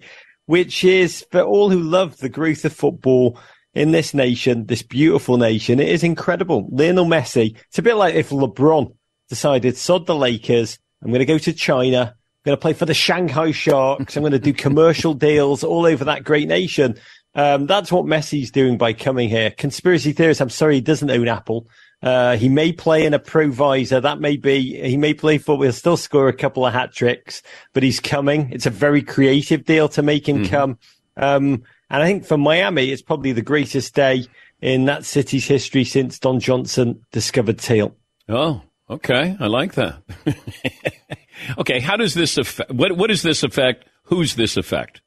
which is for all who love the growth of football in this nation, this beautiful nation, it is incredible. Lionel Messi, it's a bit like if LeBron decided, sod the Lakers, I'm going to go to China, I'm going to play for the Shanghai Sharks, I'm going to do commercial deals all over that great nation. Um, that's what Messi's doing by coming here. Conspiracy theorists, I'm sorry, he doesn't own Apple. Uh, he may play in a provisor. That may be, he may play football. He'll still score a couple of hat tricks, but he's coming. It's a very creative deal to make him mm-hmm. come. Um, and I think for Miami, it's probably the greatest day in that city's history since Don Johnson discovered teal. Oh, okay. I like that. okay. How does this affect, what, what does this affect? Who's this affect?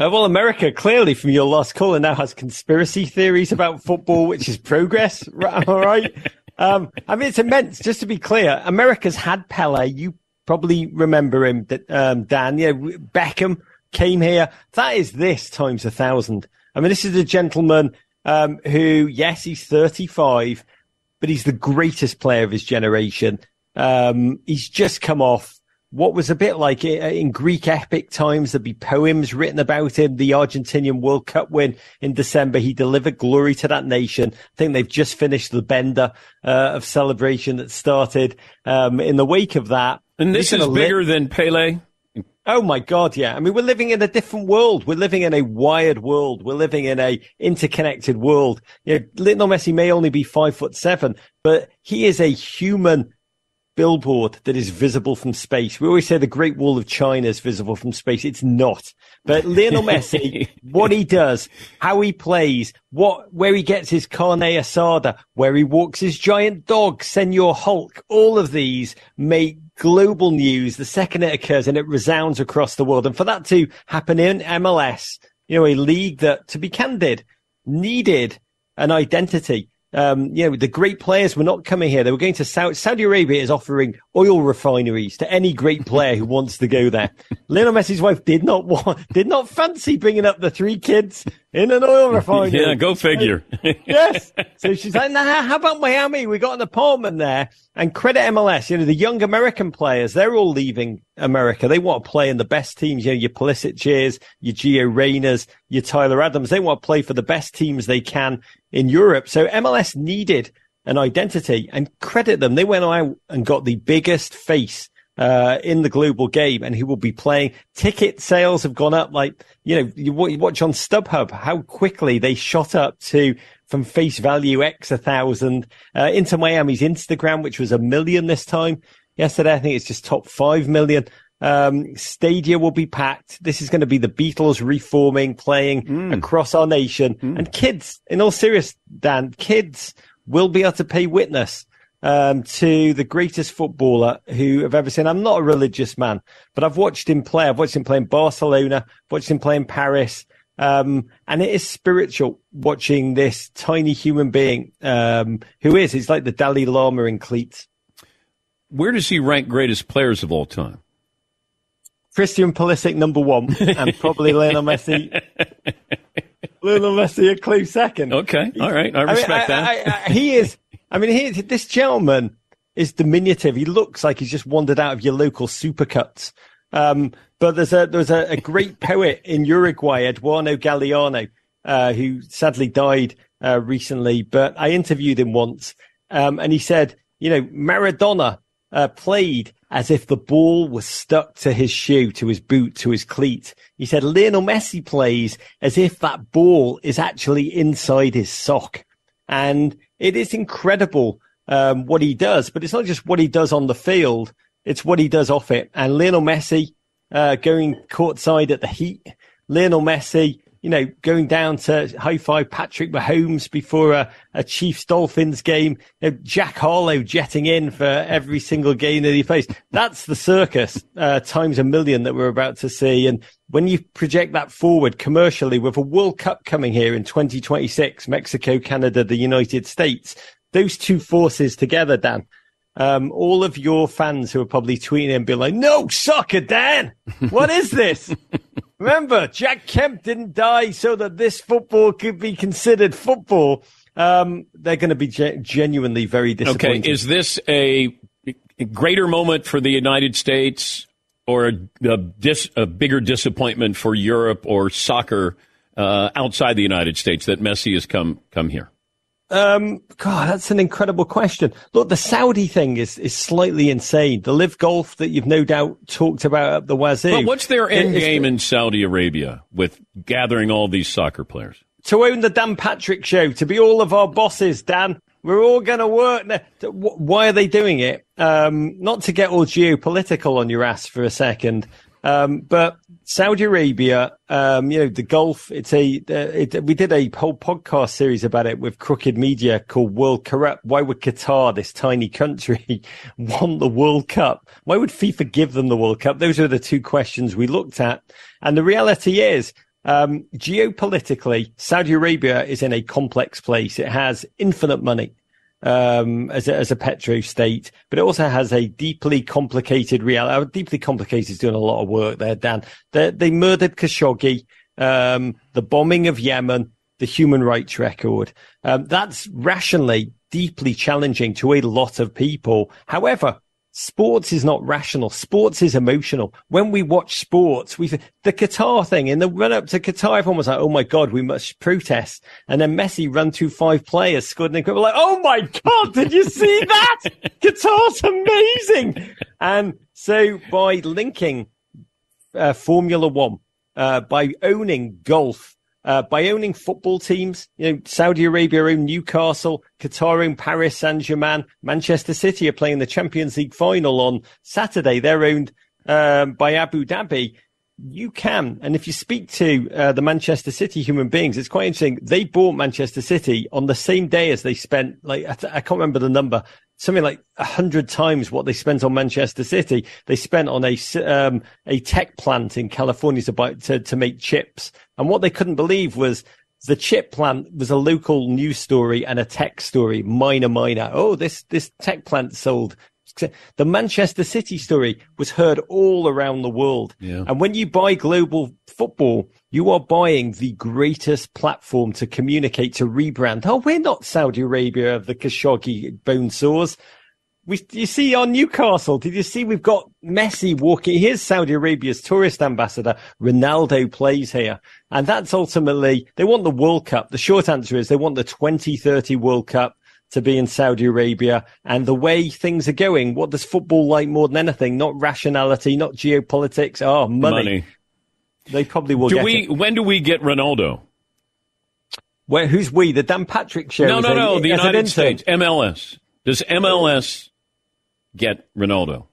Uh, well, America clearly, from your last caller, now has conspiracy theories about football, which is progress. All right. Um, I mean, it's immense. Just to be clear, America's had Pele. You probably remember him, that um, Dan. Yeah, Beckham came here. That is this times a thousand. I mean, this is a gentleman um, who, yes, he's 35, but he's the greatest player of his generation. Um, he's just come off what was a bit like in Greek epic times, there'd be poems written about him. The Argentinian World Cup win in December, he delivered glory to that nation. I think they've just finished the bender uh, of celebration that started um, in the wake of that. And this is bigger than Pele. Oh my God, yeah. I mean, we're living in a different world. We're living in a wired world. We're living in a interconnected world. You know, Lionel Messi may only be five foot seven, but he is a human billboard that is visible from space. We always say the Great Wall of China is visible from space. It's not. But Lionel Messi, what he does, how he plays, what, where he gets his carne asada, where he walks his giant dog, Senor Hulk, all of these make global news the second it occurs and it resounds across the world. And for that to happen in MLS, you know, a league that, to be candid, needed an identity um, you know, the great players were not coming here. They were going to Saudi, Saudi Arabia is offering oil refineries to any great player who wants to go there. Lionel Messi's wife did not want, did not fancy bringing up the three kids in an oil refinery. Yeah, go figure. yes. So she's like, nah, how about Miami? We got an apartment there and credit MLS. You know, the young American players, they're all leaving America. They want to play in the best teams. You know, your Pulisic, your Gio Reyna, your Tyler Adams. They want to play for the best teams they can in Europe. So MLS needed an identity and credit them. They went out and got the biggest face uh, in the global game and he will be playing. Ticket sales have gone up like, you know, you, you watch on StubHub how quickly they shot up to from face value X a thousand, uh, Inter Miami's Instagram, which was a million this time. Yesterday, I think it's just top five million. Um, Stadia will be packed. This is going to be the Beatles reforming, playing mm. across our nation. Mm. And kids, in all seriousness, Dan, kids will be able to pay witness um, to the greatest footballer who I've ever seen. I'm not a religious man, but I've watched him play. I've watched him play in Barcelona, watched him play in Paris. Um, and it is spiritual watching this tiny human being, um, who is, he's like the Dalai Lama in cleats. Where does he rank greatest players of all time? Christian Pulisic number one, and probably Lionel Messi. Lionel Messi a close second. Okay, all right, I respect I mean, that. I, I, he is I mean, he, this gentleman is diminutive. He looks like he's just wandered out of your local supercuts. Um, but there's a there's a, a great poet in Uruguay, Eduardo Galeano, uh, who sadly died uh, recently. But I interviewed him once, um, and he said, you know, Maradona uh, played as if the ball was stuck to his shoe, to his boot, to his cleat. He said Lionel Messi plays as if that ball is actually inside his sock. And it is incredible um, what he does, but it's not just what he does on the field, it's what he does off it. And Lionel Messi uh, going courtside at the Heat, Lionel Messi you know, going down to high five Patrick Mahomes before a, a Chiefs Dolphins game, you know, Jack Harlow jetting in for every single game that he plays. That's the circus uh, times a million that we're about to see. And when you project that forward commercially with a World Cup coming here in 2026, Mexico, Canada, the United States, those two forces together, Dan, um, all of your fans who are probably tweeting and being like, no soccer, Dan. What is this? Remember, Jack Kemp didn't die so that this football could be considered football. Um, they're going to be ge- genuinely very disappointed. Okay, is this a greater moment for the United States or a, a, dis, a bigger disappointment for Europe or soccer uh, outside the United States that Messi has come come here? Um, God, that's an incredible question. Look, the Saudi thing is, is slightly insane. The LIV Golf that you've no doubt talked about at the wazoo. But what's their end game in Saudi Arabia with gathering all these soccer players? To own the Dan Patrick show, to be all of our bosses, Dan. We're all going to work. Why are they doing it? Um, not to get all geopolitical on your ass for a second, um, but Saudi Arabia, um, you know, the Gulf, it's a, uh, it, we did a whole podcast series about it with Crooked Media called World Corrupt. Why would Qatar, this tiny country, want the World Cup? Why would FIFA give them the World Cup? Those are the two questions we looked at. And the reality is, um, geopolitically, Saudi Arabia is in a complex place. It has infinite money um, as a, as a petro state, but it also has a deeply complicated reality. Deeply complicated is doing a lot of work there, Dan. They, they murdered Khashoggi, um, the bombing of Yemen, the human rights record. Um, that's rationally deeply challenging to a lot of people. However, Sports is not rational. Sports is emotional. When we watch sports, we the Qatar thing in the run up to Qatar, everyone was like, "Oh my god, we must protest." And then Messi ran through five players, scored an We're like, "Oh my god, did you see that? Qatar's amazing!" And so by linking uh, Formula One, uh, by owning golf, uh, by owning football teams. You know, Saudi Arabia own Newcastle, Qatar own Paris Saint Germain, Manchester City are playing the Champions League final on Saturday. They're owned um, by Abu Dhabi. You can, and if you speak to uh, the Manchester City human beings, it's quite interesting. They bought Manchester City on the same day as they spent, like I, I can't remember the number, something like a hundred times what they spent on Manchester City. They spent on a um, a tech plant in California to buy to, to make chips, and what they couldn't believe was the chip plant was a local news story and a tech story, minor, minor. Oh, this this tech plant sold. The Manchester City story was heard all around the world. Yeah. And when you buy global football, you are buying the greatest platform to communicate, to rebrand. Oh, we're not Saudi Arabia of the Khashoggi bone saws. We, you see on Newcastle, did you see we've got Messi walking? Here's Saudi Arabia's tourist ambassador. Ronaldo plays here. And that's ultimately, they want the World Cup. The short answer is they want the 2030 World Cup to be in Saudi Arabia. And the way things are going, what does football like more than anything? Not rationality, not geopolitics. Oh, money. Money. They probably will. Do we? It. When do we get Ronaldo? Where? Who's we? The Dan Patrick show. No, no, no. the United States MLS. Does MLS get Ronaldo?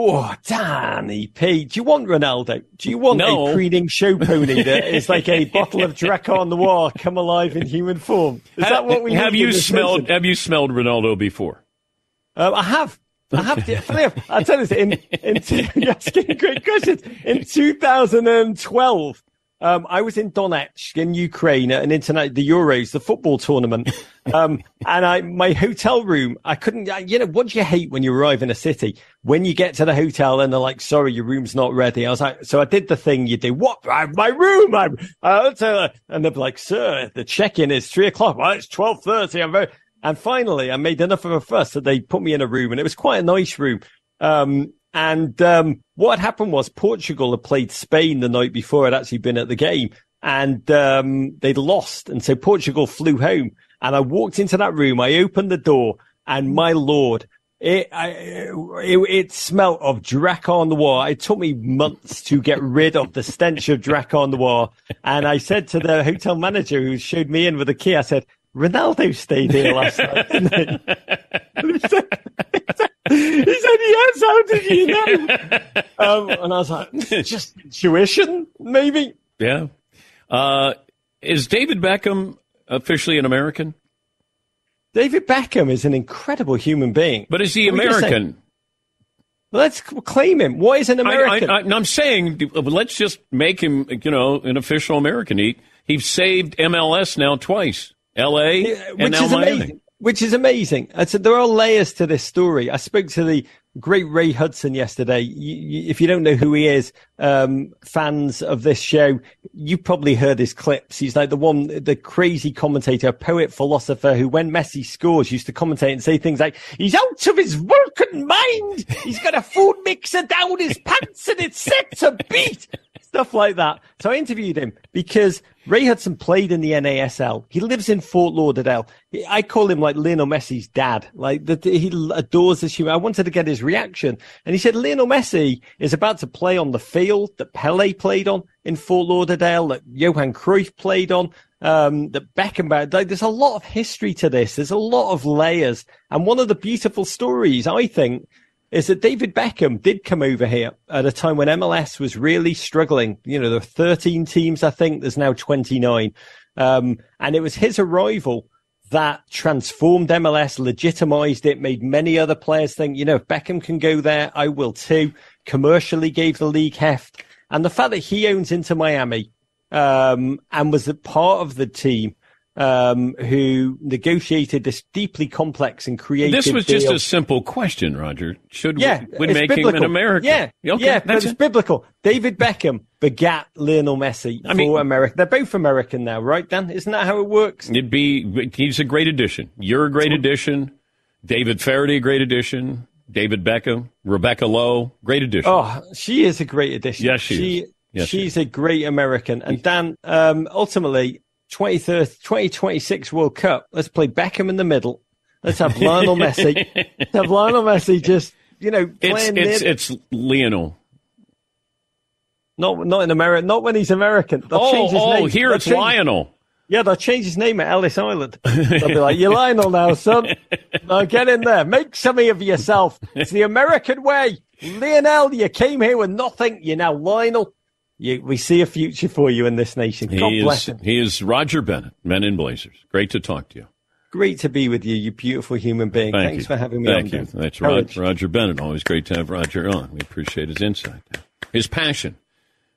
Oh, Danny P. Do you want Ronaldo? Do you want no. a preening show pony that is like a bottle of Drakkar on the wall come alive in human form? Is have, that what we have you smelled? Season? Have you smelled Ronaldo before? Um, I have. I have to, I'll tell you this, in, in, you're asking great questions. In 2012, um, I was in Donetsk in Ukraine at an internet, the Euros, the football tournament. Um, and I, my hotel room, I couldn't, you know, what do you hate when you arrive in a city? When you get to the hotel and they're like, sorry, your room's not ready. I was like, so I did the thing you do. What? I, have my room. I'm, uh, and they're like, sir, the check-in is three o'clock. Well, it's 1230. I'm very, and finally, I made enough of a fuss that they put me in a room, and it was quite a nice room. Um, And um, what had happened was Portugal had played Spain the night before. I'd actually been at the game, and um, they'd lost, and so Portugal flew home. And I walked into that room. I opened the door, and my lord, it, I, it, it smelt of Drakkar Noir. It took me months to get rid of the stench of Drakkar Noir. And I said to the hotel manager who showed me in with a key, I said, Ronaldo stayed here last night, didn't he? he, said, he said, yes, how did you know? Um, and I was like, just intuition, maybe? Yeah. Uh, is David Beckham officially an American? David Beckham is an incredible human being. But is he say- American? Let's claim him. What is an American? I, I'm saying, let's just make him, you know, an official American. He he saved MLS now twice, L.A. and which now is Miami. amazing. Which is amazing. I said there are layers to this story. I spoke to the great Ray Hudson yesterday. You, you, if you don't know who he is, um, fans of this show, you probably heard his clips. He's like the one, the crazy commentator, poet, philosopher who, when Messi scores, used to commentate and say things like, "He's out of his Vulcan mind. He's got a food mixer down his pants and it's set to beat." Stuff like that. So I interviewed him because Ray Hudson played in the NASL. He lives in Fort Lauderdale. I call him like Lionel Messi's dad. Like that, he adores this human. I wanted to get his reaction, and he said Lionel Messi is about to play on the field that Pele played on in Fort Lauderdale, that Johan Cruyff played on, um, that Beckenbauer. Like, there's a lot of history to this. There's a lot of layers, and one of the beautiful stories I think is that David Beckham did come over here at a time when MLS was really struggling. You know, there were 13 teams, I think. There's now 29. Um, and it was his arrival that transformed MLS, legitimized it, made many other players think, you know, if Beckham can go there, I will too. Commercially gave the league heft. And the fact that he owns Inter Miami, um, and was a part of the team, um, who negotiated this deeply complex and creative This was just deal. a simple question, Roger. Should Yeah, we would make him an American? Yeah, okay, yeah, that's it's it. biblical. David Beckham begat Lionel Messi I mean- for America. They're both American now, right, Dan? Isn't that how it works? It'd be he's a great addition. You're a great addition. David Faraday, great addition. David Beckham, Rebecca Lowe, great addition. Oh, she is a great addition. Yes, she she is. Yes, she's a great American. And Dan, um, ultimately, 23rd, 2026 World Cup. Let's play Beckham in the middle. Let's have Lionel Messi. Let's have Lionel Messi just, you know, playing it's near- it's Lionel. not not in America, not when he's American. They'll Oh, change his oh, name. here They'll it's change- Lionel. Yeah, they'll change his name at Ellis Island. They'll be like, "You're Lionel now, son. Now get in there, make something of yourself. It's the American way. Lionel, you came here with nothing. You're now Lionel. You, we see a future for you in this nation. God He bless is him. he is Roger Bennett, Men in Blazers. Great to talk to you. Great to be with you, you beautiful human being. Thank Thanks you. for having me Thank on. Thank you. Dan. That's right, Roger Bennett. Always great to have Roger on. We appreciate his insight, his passion.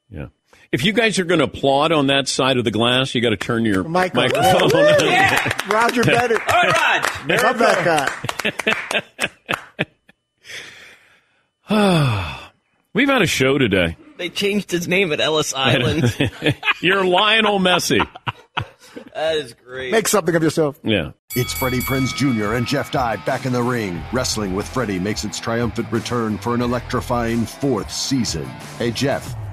Yeah. If you guys are going to applaud on that side of the glass, you got to turn your Michael. microphone. Yeah. Roger Bennett. All right, Rod. Love that guy. We've had a show today. They changed his name at Ellis Island. You're Lionel Messi. that is great. Make something of yourself. Yeah. It's Freddie Prinze Jr. and Jeff Dye back in the ring. Wrestling with Freddie makes its triumphant return for an electrifying fourth season. Hey, Jeff,